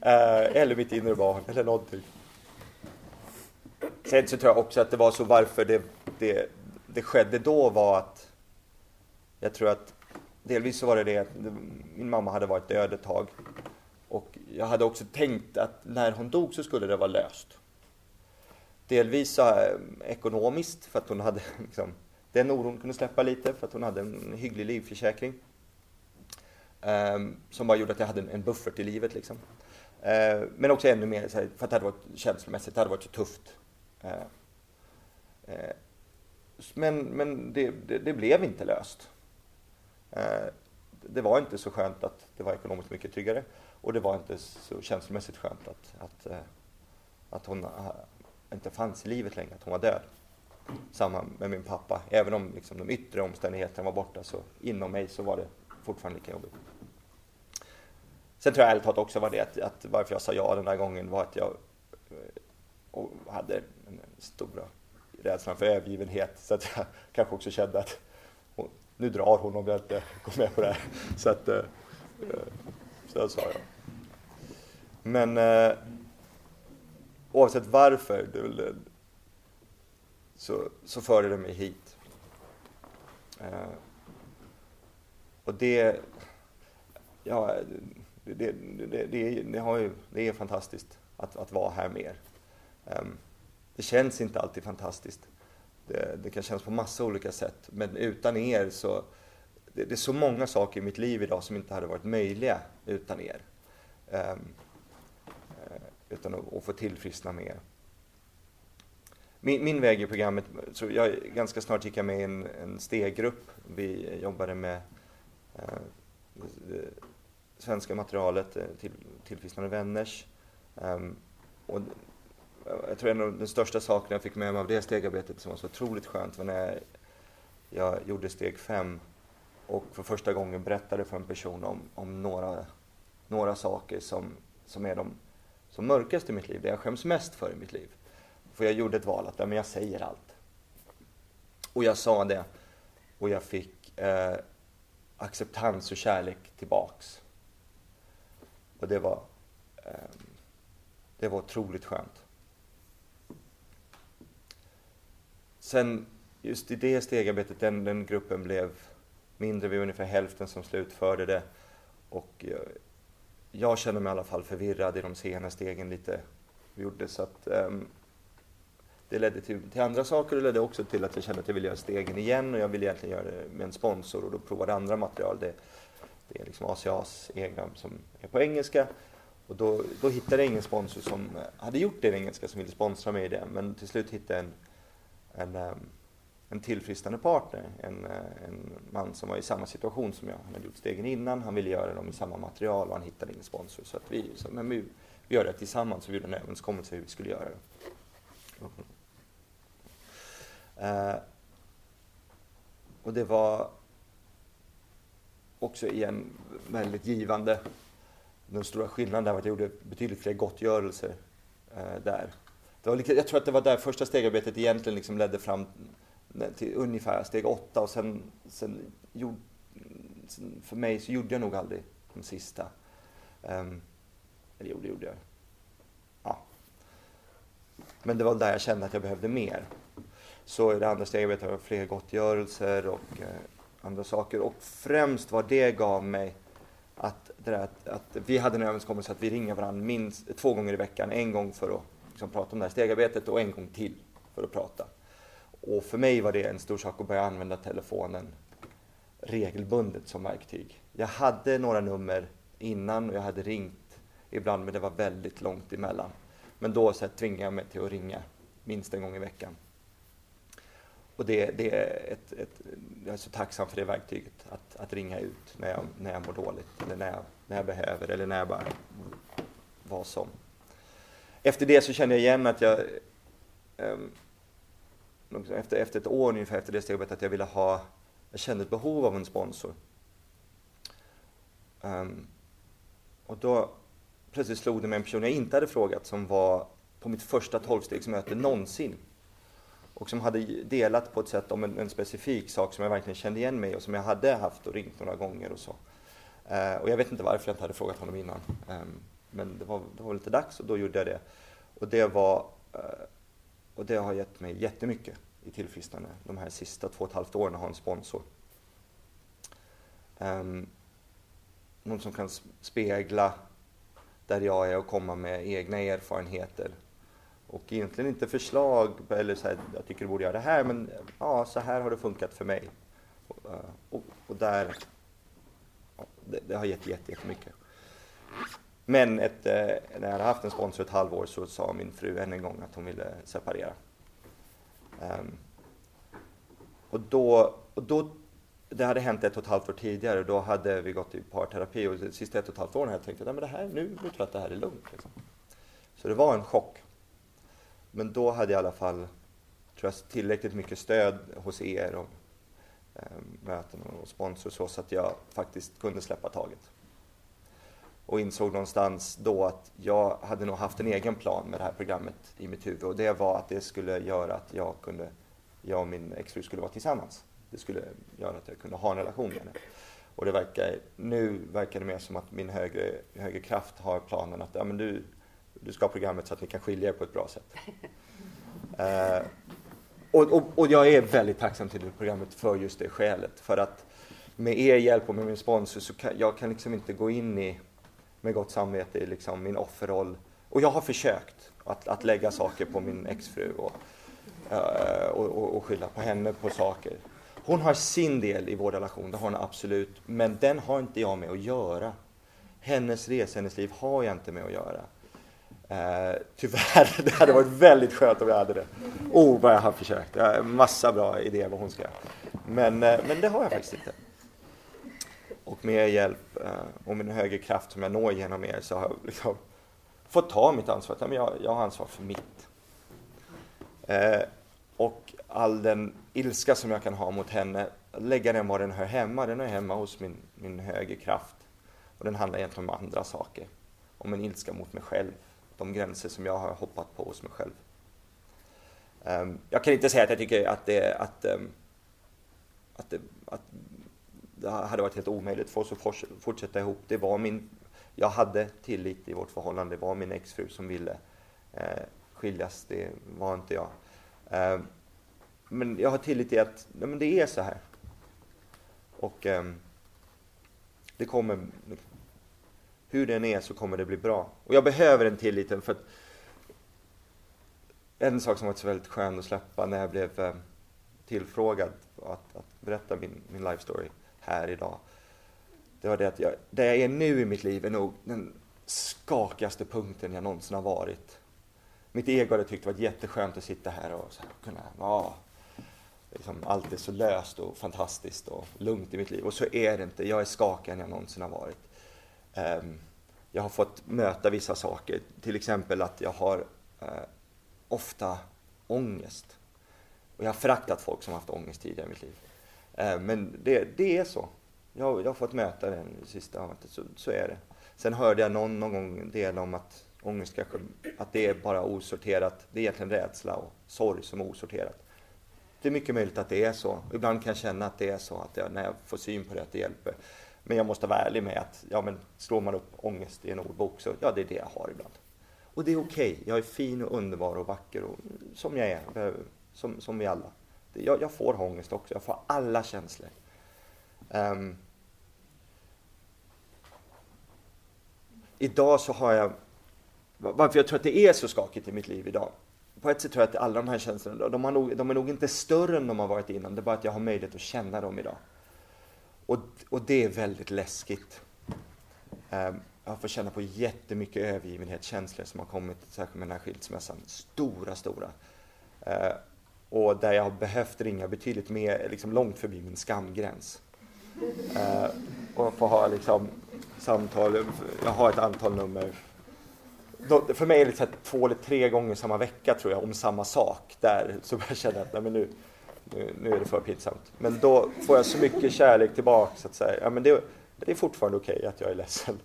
Eh, eller mitt inre barn, eller någonting. Sen så tror jag också att det var så varför det, det, det skedde då var att jag tror att delvis så var det det att min mamma hade varit död ett tag. Och jag hade också tänkt att när hon dog så skulle det vara löst. Delvis så, eh, ekonomiskt för att hon hade [LAUGHS] liksom, den oron kunde släppa lite för att hon hade en hygglig livförsäkring. Ehm, som bara gjorde att jag hade en, buffert i livet. Liksom. Ehm, men också ännu mer för att det hade varit känslomässigt, det hade varit så tufft. Ehm, eh, men men det, det, det, blev inte löst. Eh, det var inte så skönt att det var ekonomiskt mycket tryggare och det var inte så känslomässigt skönt att, att, eh, att hon eh, inte fanns i livet längre, att hon var död. Samma med min pappa. Även om liksom de yttre omständigheterna var borta så inom mig så var det fortfarande lika jobbigt. Sen tror jag ärligt talat också var det att, att varför jag sa ja den här gången var att jag eh, och hade en stora rädslan för övergivenhet. Så att jag [LAUGHS] kanske också kände att nu drar hon om jag inte går med på det här. [LAUGHS] Så, att, Så så sa jag. Men oavsett varför det, så, så förde det mig hit. Och det, ja, det, det, det, det, har ju, det är fantastiskt att, att vara här mer. Um, ehm, det känns inte alltid fantastiskt. Det, det kan kännas på massa olika sätt. Men utan er så... Det, det, är så många saker i mitt liv idag som inte hade varit möjliga utan er. Um, utan att, att få tillfriskna med er. Min, min, väg i programmet, så jag, ganska snart gick jag med i en, en steggrupp. Vi jobbade med uh, svenska materialet, eh, till, Tillfrisknande vänners. Um, och jag tror en av de största sakerna jag fick med mig av det stegarbetet som var så otroligt skönt var när jag gjorde steg fem och för första gången berättade för en person om, om några, några saker som, som är de som mörkaste i mitt liv, det jag skäms mest för i mitt liv. För jag gjorde ett val att ja, men jag säger allt. Och jag sa det och jag fick eh, acceptans och kärlek tillbaks. Och det var, ehm, det var otroligt skönt. Sen just i det stegarbetet, den, den gruppen blev mindre, vi var ungefär hälften som slutförde det. Och jag, jag känner mig i alla fall förvirrad i de sena stegen lite vi gjorde. Så att, um, det ledde till, till, andra saker och det ledde också till att jag kände att jag ville göra stegen igen och jag ville egentligen göra det med en sponsor och då provade andra material. Det, det är liksom ACAs egna som är på engelska. Och då, då hittade jag ingen sponsor som hade gjort det i engelska som ville sponsra mig i det. Men till slut hittade jag en en, ehm, en tillfrisknande partner. En, eh, en man som var i samma situation som jag. Han hade gjort stegen innan, han ville göra dem i samma material och han hittade ingen sponsor. Så att vi, så, men vi, vi gör det tillsammans och vi gjorde en överenskommelse hur vi skulle göra det. Uh, och det var också igen väldigt givande. Den stora skillnaden där var att jag gjorde betydligt fler gottgörelser eh, där det var, jag tror att det var där första stegarbetet egentligen liksom ledde fram till ungefär steg åtta och sen, sen, gjord, sen för mig så gjorde jag nog aldrig de sista. Um, eller jo, det gjorde jag. Ja. Men det var där jag kände att jag behövde mer. Så i det andra steget har jag fler gottgörelser och eh, andra saker. Och främst vad det gav mig att, det att, att vi hade en överenskommelse att vi ringer varandra minst två gånger i veckan. En gång för att liksom, prata om det här stegarbetet och en gång till för att prata. Och för mig var det en stor sak att börja använda telefonen regelbundet som verktyg. Jag hade några nummer innan och jag hade ringt ibland men det var väldigt långt emellan. Men då så tvingade jag mig till att ringa minst en gång i veckan. Och det, det är ett, ett, jag är så tacksam för det verktyget, att, att ringa ut när jag, när jag mår dåligt eller när jag, när jag behöver eller när jag bara vad som. Efter det så kände jag igen att jag um, efter, efter ett år ungefär efter det steget att jag ville ha, jag kände ett behov av en sponsor. Um, och då plötsligt slog det mig en person jag inte hade frågat som var på mitt första tolvstegsmöte någonsin. Och som hade delat på ett sätt om en, en, specifik sak som jag verkligen kände igen mig och som jag hade haft och ringt några gånger och så. Eh, och jag vet inte varför jag inte hade frågat honom innan. Eh, men det var, det var lite dags och då gjorde jag det. Och det var eh, och det har gett mig jättemycket i tillfrisknande de här sista två och ett halvt åren att ha en sponsor. Um, någon som kan spegla där jag är och komma med egna erfarenheter. Och egentligen inte förslag eller så här, jag tycker du borde göra det här, men ja, så här har det funkat för mig. Och, eh, och, och där, ja, det, det, har gett jättemycket. Men ett, eh, när jag hade haft en sponsor ett halvår så sa min fru än en gång att hon ville separera. Um, och då, och då, det hade hänt ett och ett halvt år tidigare, då hade vi gått i parterapi och de sista ett och ett halvt åren hade jag tänkt att det här, nu, nu tror jag att det här är lugnt. Liksom. Så det var en chock. Men då hade jag i alla fall tror jag, tillräckligt mycket stöd hos er och eh, möten och sponsor så, så att jag faktiskt kunde släppa taget och insåg någonstans då att jag hade nog haft en egen plan med det här programmet i mitt huvud och det var att det skulle göra att jag kunde, jag och min exfru skulle vara tillsammans. Det skulle göra att jag kunde ha en relation med henne. Och det verkar, nu verkar det mer som att min högre, högre kraft har planen att ja, men du, du ska ha programmet så att ni kan skilja er på ett bra sätt. [LAUGHS] eh, och, och, och, jag är väldigt tacksam till det programmet för just det skälet. För att med er hjälp och med min sponsor så kan jag kan liksom inte gå in i med gott samvete i liksom min offerroll. Och jag har försökt att, att lägga saker på min exfru och, eh, och, och, och skylla på henne på saker. Hon har sin del i vår relation, det har hon absolut, men den har inte jag med att göra. Hennes resa, hennes liv har jag inte med att göra. Eh, tyvärr, [LAUGHS] det hade varit väldigt skönt om jag hade det. Oh, vad jag har försökt. Jag har massa bra idéer vad hon ska göra. Men, eh, men det har jag faktiskt inte. Och med er hjälp eh, och min högre kraft som jag når genom er så har jag liksom fått ta mitt ansvar. Jag, jag har ansvar för mitt. Eh, och all den ilska som jag kan ha mot henne, lägga den var den hör hemma. Den hör hemma hos min, min högre kraft. Och den handlar egentligen om andra saker. Om en ilska mot mig själv. De gränser som jag har hoppat på hos mig själv. Um, jag kan inte säga att jag tycker att det, att, um, att, det, att det hade varit helt omöjligt för oss att fortsätta ihop. Det var min, jag hade tillit i vårt förhållande. Det var min exfru som ville eh, skiljas. Det var inte jag. Ehm, men jag har tillit i att nej, men det är så här. Och det kommer, hur den är så kommer det bli bra. Och jag behöver den tilliten för att en sak som var så väldigt skön att släppa när jag blev eh, tillfrågad att, att berätta min, min life story här idag. Det var det att jag, där jag är nu i mitt liv är nog den skakigaste punkten jag någonsin har varit. Mitt ego hade tyckt det var jätteskönt att sitta här och så här, kunna, ja, liksom, allt är så löst och fantastiskt och lugnt i mitt liv. Och så är det inte. Jag är skakigare än jag någonsin har varit. Ehm, jag har fått möta vissa saker, till exempel att jag har eh, ofta ångest. Och jag har föraktat folk som har haft ångest tidigare i mitt liv. Ehm, men det, det är så. Jag, jag har fått möta det sista avsnittet, så, så är det. Sen hörde jag någon, någon gång del om att ångest kanske, att det är bara osorterat. Det är egentligen rädsla och sorg som är osorterat. Det är mycket möjligt att det är så. Ibland kan jag känna att det är så, att jag, när jag får syn på det, att det hjälper. Men jag måste vara ärlig med att, ja men slår man upp ångest i en ordbok så, ja det är det jag har ibland. Och det är okej. Okay. Jag är fin och underbar och vacker och som jag är. Som, som vi alla. Jag, jag får ångest också. Jag får alla känslor. Um, idag så har jag, varför jag tror att det är så skakigt i mitt liv idag. På ett sätt tror jag att alla de här känslorna, de, har nog, de är nog inte större än de har varit innan. Det är bara att jag har möjlighet att känna dem idag. Och, och det är väldigt läskigt. Um, jag får känna på jättemycket övergivenhetskänslor som har kommit, särskilt med den här skilsmässan. Stora, stora. Uh, och där jag har behövt ringa betydligt mer, liksom långt förbi min skamgräns. Uh, och få ha liksom samtal, jag har ett antal nummer. För mig är det så två eller tre gånger samma vecka tror jag om samma sak. Där så börjar jag känna att nej, men nu, nu, nu, är det för pinsamt. Men då får jag så mycket kärlek tillbaka så att säga. Ja, men det, det är fortfarande okej okay att jag är ledsen.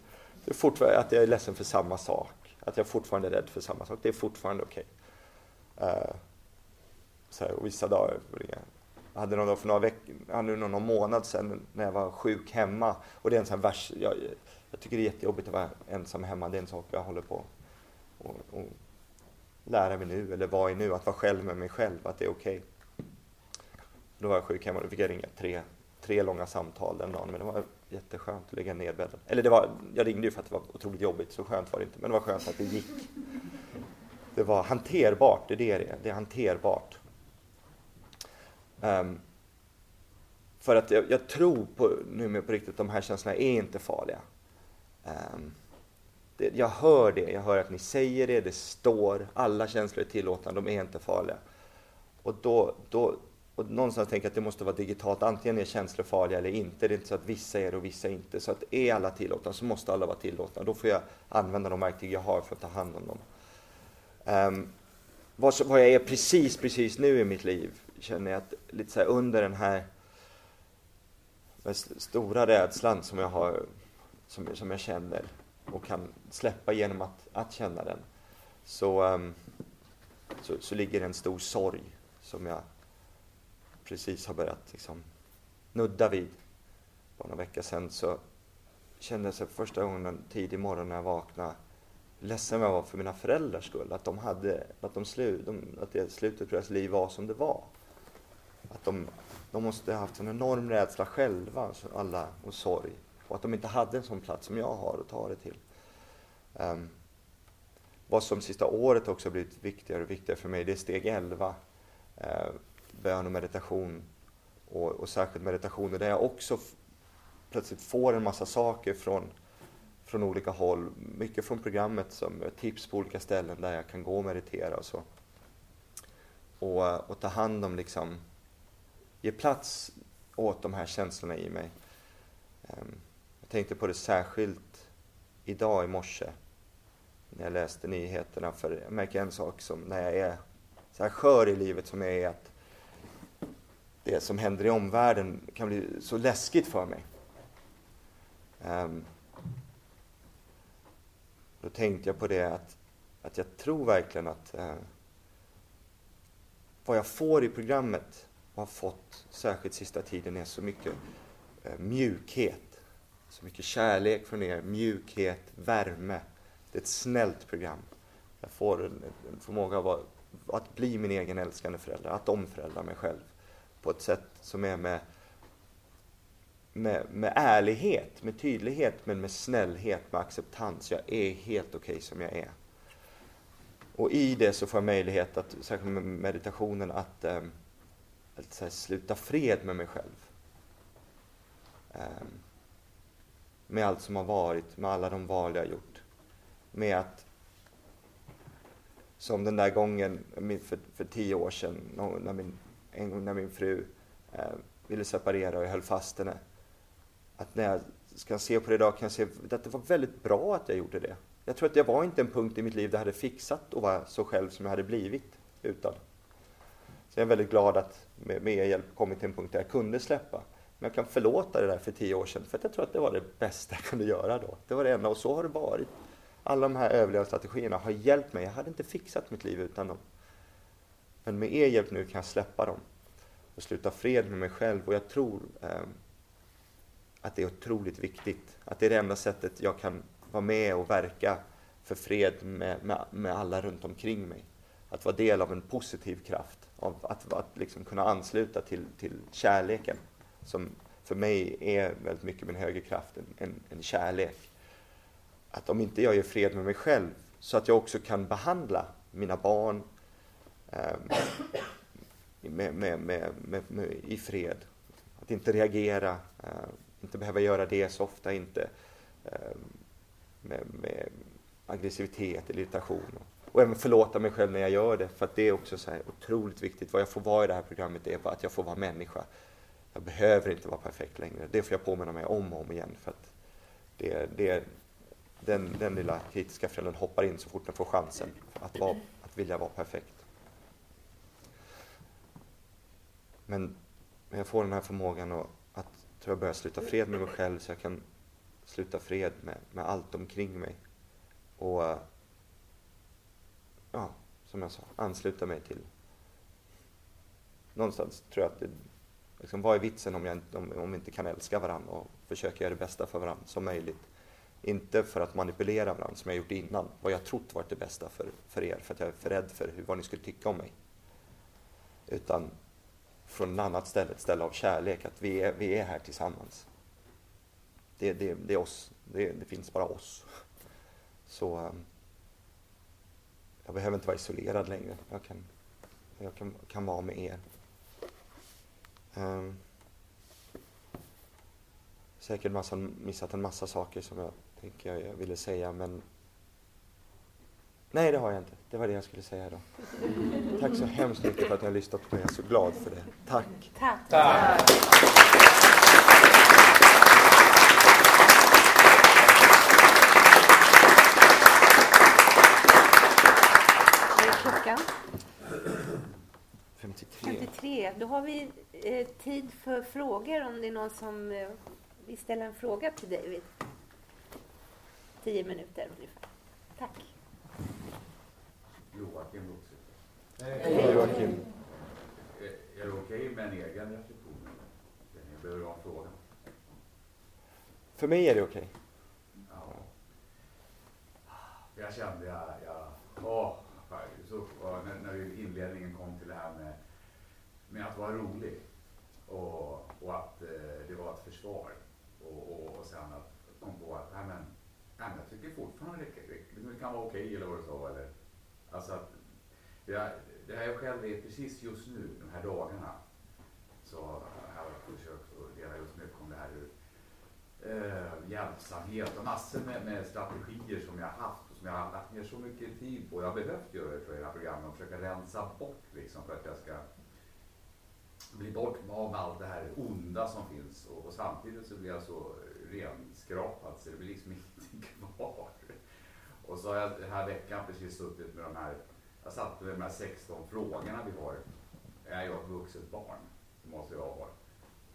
Det är fortfarande att jag är ledsen för samma sak. Att jag fortfarande är rädd för samma sak. Det är fortfarande okej. Okay. Uh, så här, och vissa dagar, jag hade någon för några veckor, hade någon månad sedan när jag var sjuk hemma. Och det är en sån här vers, jag, jag tycker det är jättejobbigt att vara ensam hemma. Det är en sak jag håller på och, och lära mig nu, eller vad är nu, att vara själv med mig själv, att det är okej. Okay. Då var jag sjuk hemma och då fick jag ringa tre, tre långa samtal den dagen, men det var jätteskönt att ligga nedbäddad. Eller det var, jag ringde ju för att det var otroligt jobbigt, så skönt var det inte, men det var skönt att det gick. Det var hanterbart, det är det det är, det är hanterbart. Um, för att jag, jag, tror på, nu på riktigt, att de här känslorna är inte farliga. Um, det, jag hör det, jag hör att ni säger det, det står, alla känslor är tillåtna, de är inte farliga. Och då, då och någonstans tänker jag att det måste vara digitalt, antingen är känslor farliga eller inte. Det är inte så att vissa är det och vissa inte. Så att är alla tillåtna så måste alla vara tillåtna. Då får jag använda de verktyg jag har för att ta hand om dem. Um, vad, vad jag är precis, precis nu i mitt liv känner jag att lite så här under den här stora rädslan som jag har, som, som jag känner och kan släppa genom att, att känna den, så, um, så, så ligger en stor sorg som jag precis har börjat liksom nudda vid. Bara några veckor sedan så kände jag sig för första gången en tidig morgon när jag vaknade ledsen vad jag var för mina föräldrars skull. Att de hade, att de slu, de, att det slutet på deras liv var som det var. Att de, de måste ha haft en enorm rädsla själva, alltså alla, och sorg. Och att de inte hade en sån plats som jag har att ta det till. Um, vad som sista året också blivit viktigare och viktigare för mig, det är steg 11. Uh, ehm, bön och meditation. Och, och särskilt meditationer där jag också plötsligt får en massa saker från, från olika håll. Mycket från programmet som tips på olika ställen där jag kan gå och meditera och så. Och, och ta hand om liksom ge plats åt de här känslorna i mig. Ehm, jag tänkte på det särskilt idag i morse när jag läste nyheterna. För jag märker en sak som när jag är så här skör i livet som jag är, att det som händer i omvärlden kan bli så läskigt för mig. Um, då tänkte jag på det att, att jag tror verkligen att uh, vad jag får i programmet och har fått, särskilt sista tiden, är så mycket uh, mjukhet. Så mycket kärlek från er, mjukhet, värme. Det är ett snällt program. Jag får en, en förmåga att, vara, att bli min egen älskande förälder, att omföräldra mig själv på ett sätt som är med, med, med ärlighet, med tydlighet, men med snällhet, med acceptans. Jag är helt okej okay som jag är. Och i det så får jag möjlighet, att, särskilt med meditationen, att äm, att här, sluta fred med mig själv. Äm, med allt som har varit, med alla de val jag har gjort. Med att, som den där gången för, för tio år sedan, när min, en gång när min fru eh, ville separera och jag höll fast henne. Att när jag ska se på det idag kan jag se att det var väldigt bra att jag gjorde det. Jag tror att jag var inte en punkt i mitt liv där jag hade fixat att vara så själv som jag hade blivit utan. Så jag är väldigt glad att med, med er hjälp kommit till en punkt där jag kunde släppa. Men jag kan förlåta det där för tio år sedan, för jag tror att det var det bästa jag kunde göra då. Det var det enda, och så har det varit. Alla de här överlevnadsstrategierna har hjälpt mig. Jag hade inte fixat mitt liv utan dem. Men med er hjälp nu kan jag släppa dem och sluta fred med mig själv. Och jag tror eh, att det är otroligt viktigt. Att det är det enda sättet jag kan vara med och verka för fred med, med, med alla runt omkring mig. Att vara del av en positiv kraft, av att, att liksom kunna ansluta till, till kärleken som för mig är väldigt mycket min högre kraft, en, en, en kärlek. Att om inte jag gör fred med mig själv så att jag också kan behandla mina barn Ehm, med, med, med, i fred. Att inte reagera, ehm, inte behöva göra det så ofta, inte ehm, med, aggressivitet eller irritation. Och även förlåta mig själv när jag gör det, för att det är också så otroligt viktigt. Vad jag får vara i det här programmet är att jag får vara människa. Jag behöver inte vara perfekt längre. Det får jag påminna mig om och om igen. För att det, det, den, den lilla kritiska föräldern hoppar in så fort den får chansen att, vara, att vilja vara perfekt. Men jag får den här förmågan att, att tror jag börja sluta fred med mig själv så jag kan sluta fred med, med allt omkring mig. Och eh, ja, som jag sa, ansluta mig till någonstans tror jag att det, liksom, vad är vitsen om, jag, om, om vi inte kan älska varandra och försöka göra det bästa för varandra som möjligt. Inte för att manipulera varandra som jag gjort innan, vad jag trott varit det bästa för, för er, för att jag är för rädd för hur, vad ni skulle tycka om mig. Utan från ett annat ställe, ett ställe av kärlek, att vi är, vi är här tillsammans. Det, det, det är oss, det, det finns bara oss. Så ehm, jag behöver inte vara isolerad längre. Jag kan, jag kan, kan vara med er. Um, säkert massa, missat en massa saker som jag tänker jag ville säga men Nej, det har jag inte. Det var det jag skulle säga idag. Tack så hemskt mycket för att ni har lyssnat på mig. Jag är så glad för det. Tack. Tack. Tack. klockan? 53. 53. Då har vi eh, tid för frågor om det är någon som eh, vill ställa en fråga till David. Tio minuter ungefär. Tack. Joakim Vuxit. Hej Joakim. Är det okej okay med en egen reflektion? Jag behöver ha en fråga. För mig är det okej. Okay. Ja. Jag kände, jag, jag, åh, så, när, när inledningen kom till det här med, med att vara rolig och, och att eh, det var ett försvar och, och, och sen att kom på att nej, men, nej, jag tycker fortfarande det, det, det kan vara okej okay, eller vad du sa. Eller, alltså att, det, det här jag själv är precis just nu, de här dagarna, så har jag försökt att dela just mycket om det här hur eh, hjälpsamhet och massor med, med strategier som jag har haft som jag har lagt ner så mycket tid på. Jag har behövt göra det tror jag, i det här programmet och försöka rensa bort liksom för att jag ska bli bort av allt det här onda som finns och, och samtidigt så blir jag så renskrapad så det blir liksom ingenting kvar. Och så har jag den här veckan precis suttit med de här, jag satt med de här 16 frågorna vi har. Är jag ett vuxet barn? Det måste jag ha.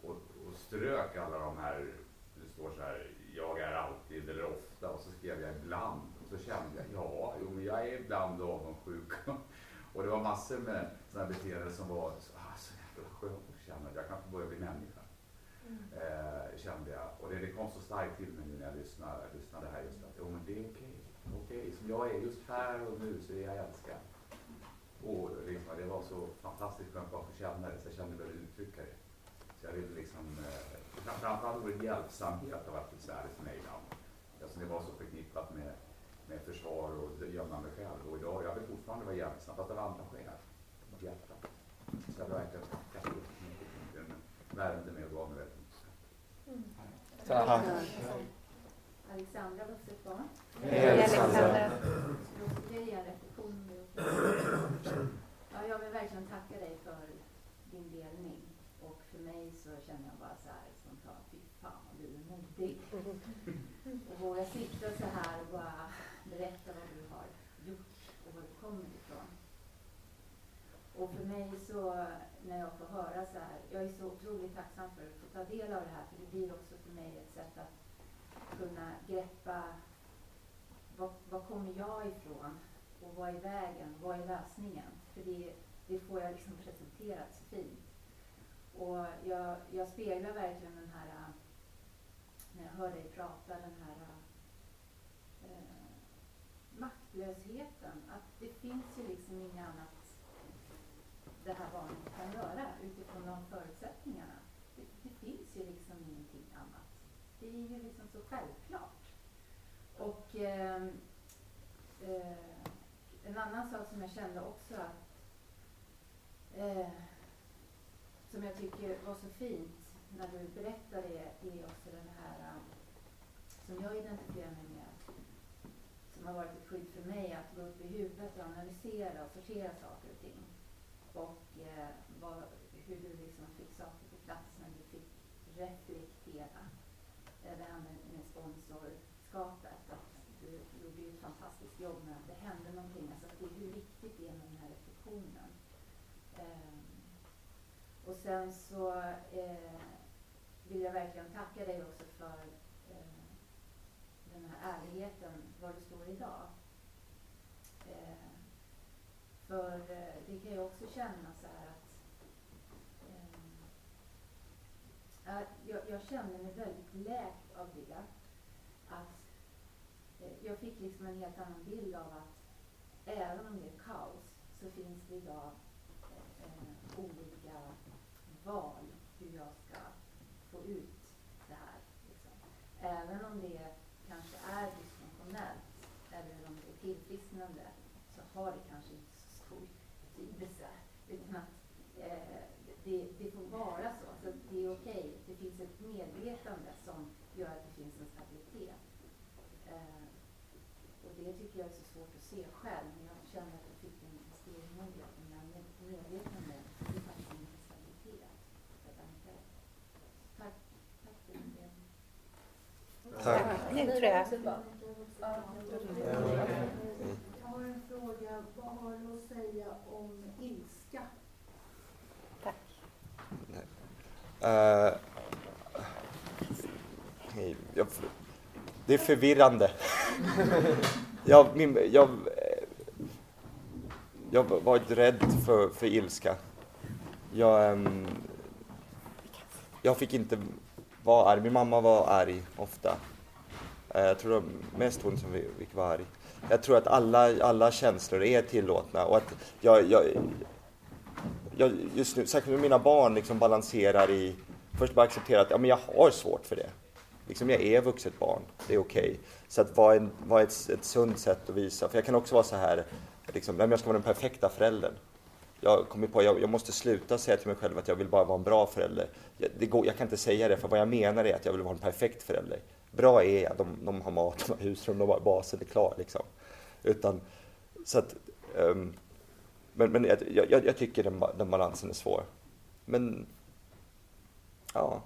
Och, och strök alla de här, det står så här, jag är alltid eller ofta och så skrev jag ibland och så kände jag, ja, jo, men jag är ibland avundsjuk. [LAUGHS] och det var massor med sådana beteenden som var så, ah, så jävla skönt att känna att jag kanske börjar bli människa. Mm. Eh, kände jag. Och det, det kom så starkt till mig nu när jag lyssnade, lyssnade här just att, jo men det är okej. Okay. okay. Som jag är just här och nu så är jag älskad. Och liksom, det var så fantastiskt skönt att få känna det så jag kände väl uttrycka det. Så jag ville liksom, eh, framförallt ordet hjälpsamhet har varit besvärligt för mig ibland. Eftersom det var så förknippat med med försvar och gömma mig själv. Och idag, jag vill fortfarande vara hjälpsam, fast av andra skäl. Av hjärtat. Så jag verkligen tacka så mycket. Den värmde mig och gav mig väldigt mycket. Mm. Tack. Alexandra, vuxet barn. Hej Alexandra. Ja, jag vill verkligen tacka dig för din delning. Och för mig så känner jag bara så här spontant, fy fan vad du är modig. Och våga sitta så här och bara berätta vad du har gjort och var du kommer ifrån. Och för mig så, när jag får höra så här, jag är så otroligt tacksam för att få ta del av det här, för det blir också för mig ett sätt att kunna greppa var, var kommer jag ifrån och vad är vägen, vad är lösningen? För det, det får jag liksom presenterat så fint. Och jag, jag speglar verkligen den här, äh, när jag hör dig prata, den här äh, äh, maktlösheten. Att det finns ju liksom inget annat det här barnet kan göra utifrån de förutsättningarna. Det, det finns ju liksom ingenting annat. Det är ju liksom så självklart. Och eh, eh, en annan sak som jag kände också att eh, som jag tycker var så fint när du berättade är också den här som jag identifierar mig med som har varit ett skydd för mig att gå upp i huvudet och analysera och sortera saker och ting. Och eh, vad, hur du liksom fick saker på plats när du fick reflektera. Eh, det här med, med sponsorskapet. Att du gjorde ju ett fantastiskt jobb med att det hände någonting. Alltså att det är hur viktigt det är med den här reflektionen. Eh, och sen så eh, vill jag verkligen tacka dig också för eh, den här ärligheten, var du står idag. Eh, för eh, det kan jag också känna så här att ehm, jag, jag känner mig väldigt läkt av det. Jag fick liksom en helt annan bild av att även om det är kaos så finns det idag eh, eh, olika val hur jag ska få ut det här. Liksom. Även om det kanske är dysfunktionellt eller om det är tillfrisknande så har det kanske inte så stor betydelse. Utan att eh, det, det, får vara så. så det är okej. Okay. Det finns ett medvetande som gör att det finns en stabilitet. Eh, och det tycker jag är så svårt att se själv. Men jag känner att jag fick en steg mot det. Medvetande Tack. Nu tror jag. Jag har en fråga. Vad har du att säga om ilska? Tack. Uh, jag, det är förvirrande. [LAUGHS] jag, min, jag, jag har varit rädd för, för ilska. Jag, um, jag fick inte vara arg. Min mamma var arg ofta. Eh, jag tror det var mest hon som fick vara arg. Jag tror att alla, alla känslor är tillåtna och att jag, jag, jag just nu, särskilt när mina barn, liksom balanserar i, först bara acceptera att ja, men jag har svårt för det. Liksom jag är vuxet barn, det är okej. Okay. Så att vara, vad är ett, ett sunt sätt att visa, för jag kan också vara så här, liksom, jag ska vara den perfekta föräldern jag kommer på jag, jag måste sluta säga till mig själv att jag vill bara vara en bra förälder. Jag, det går, jag kan inte säga det, för vad jag menar är att jag vill vara en perfekt förälder. Bra är jag, de, de har mat, de har husrum, de har basen är klar. Liksom. Utan, så att, um, men men jag, jag, jag, tycker den, den balansen är svår. Men, ja.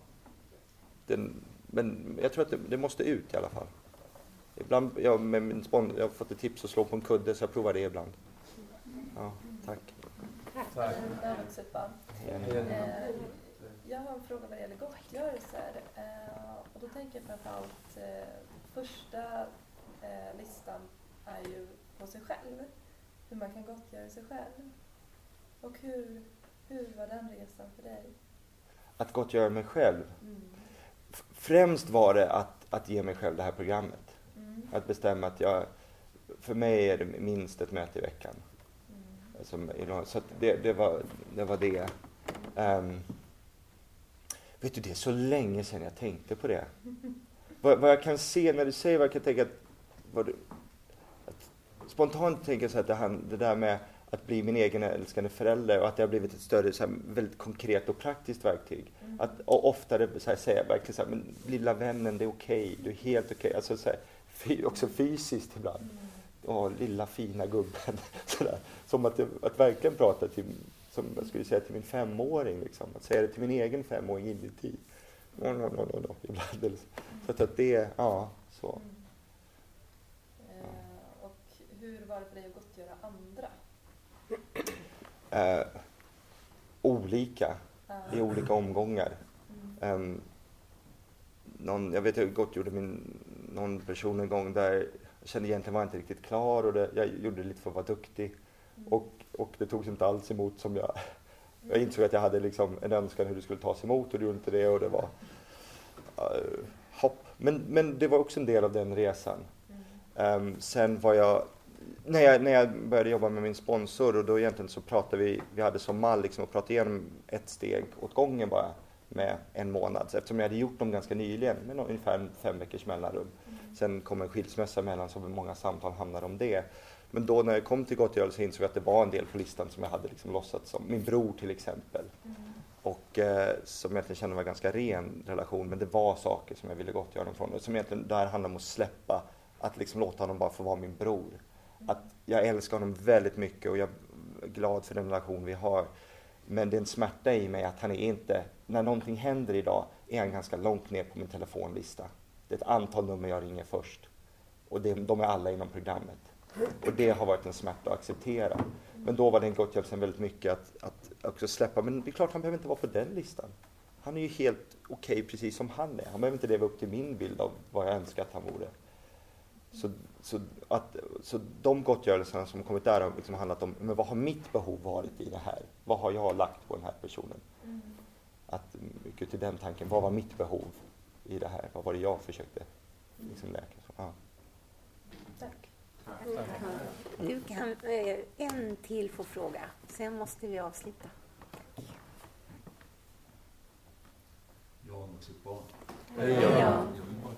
Den, men jag tror att det, det, måste ut i alla fall. Ibland, jag, med min spon, jag har fått ett tips att slå på en kudde, så jag provar det ibland. Ja, tack. Tack. Jag har en fråga vad det gäller gottgörelser. Eh, och då tänker jag framförallt, eh, första listan är ju på sig själv. Hur man kan gottgöra sig själv. Och hur, hur var den resan för dig? Att gottgöra mig själv? Mm. Främst var det att, att ge mig själv det här programmet. Mm. Att bestämma att jag, för mig är det minst ett möte i veckan. Som, så det, det, var, det var det. Um, vet du, det är så länge sedan jag tänkte på det. Vad, vad jag kan se när du säger vad jag kan tänka att, du, att spontant tänker jag så att det, här, det där med att bli min egen älskande förälder och att det har blivit ett större, så här, väldigt konkret och praktiskt verktyg. Mm. Att och oftare så här, säga verkligen så här, men lilla vännen, det är okej, okay, du är helt okej. Okay. Alltså, så här, också fysiskt ibland. Mm. Åh, lilla fina gubben. [LAUGHS] Sådär. Som att, att verkligen prata till, som jag skulle säga till min femåring. Liksom. Att säga det till min egen femåring inuti. No, no, no, no, no. Ibland. Så att det, ja, så. Mm. Eh, och hur var det för dig att gottgöra andra? Eh, olika, ah. i olika omgångar. Mm. Um, någon, jag vet jag gottgjorde min, någon person en gång där jag kände egentligen var jag inte riktigt klar och det, jag gjorde det lite för att vara duktig. Mm. Och, och det togs inte alls emot som jag... Jag insåg att jag hade liksom en önskan hur det skulle tas emot och det gjorde inte det och det var... Uh, hopp. Men, men det var också en del av den resan. Mm. Um, sen var jag när jag, när jag började jobba med min sponsor och då egentligen så pratade vi, vi hade som mall liksom att prata igenom ett steg åt gången bara med en månad. Så eftersom jag hade gjort dem ganska nyligen med ungefär fem veckors mellanrum. Sen kom en skilsmässa emellan så många samtal hamnade om det. Men då när jag kom till gottgörelse insåg jag att det var en del på listan som jag hade liksom låtsats som. Min bror till exempel. Och eh, som egentligen kände var en ganska ren relation. Men det var saker som jag ville gottgöra honom från. Och som egentligen där handlar om att släppa. Att liksom låta honom bara få vara min bror. Att jag älskar honom väldigt mycket och jag är glad för den relation vi har. Men det är en smärta i mig att han är inte, när någonting händer idag, är han ganska långt ner på min telefonlista. Det är ett antal nummer jag ringer först. Och det, de är alla inom programmet. Och det har varit en smärta att acceptera. Men då var den gottgörelsen väldigt mycket att, att också släppa. Men det är klart, han behöver inte vara på den listan. Han är ju helt okej okay, precis som han är. Han behöver inte leva upp till min bild av vad jag önskar att han vore. Så, så, att, så de gottgörelserna som kommit där har liksom handlat om, men vad har mitt behov varit i det här? Vad har jag lagt på den här personen? Mm. Att mycket till den tanken, vad var mitt behov i det här? Vad var det jag försökte liksom läka? Så, ja. Tack. Du kan eh, en till få fråga, sen måste vi avsluta. Jag har barn. Ja. Jag vill bara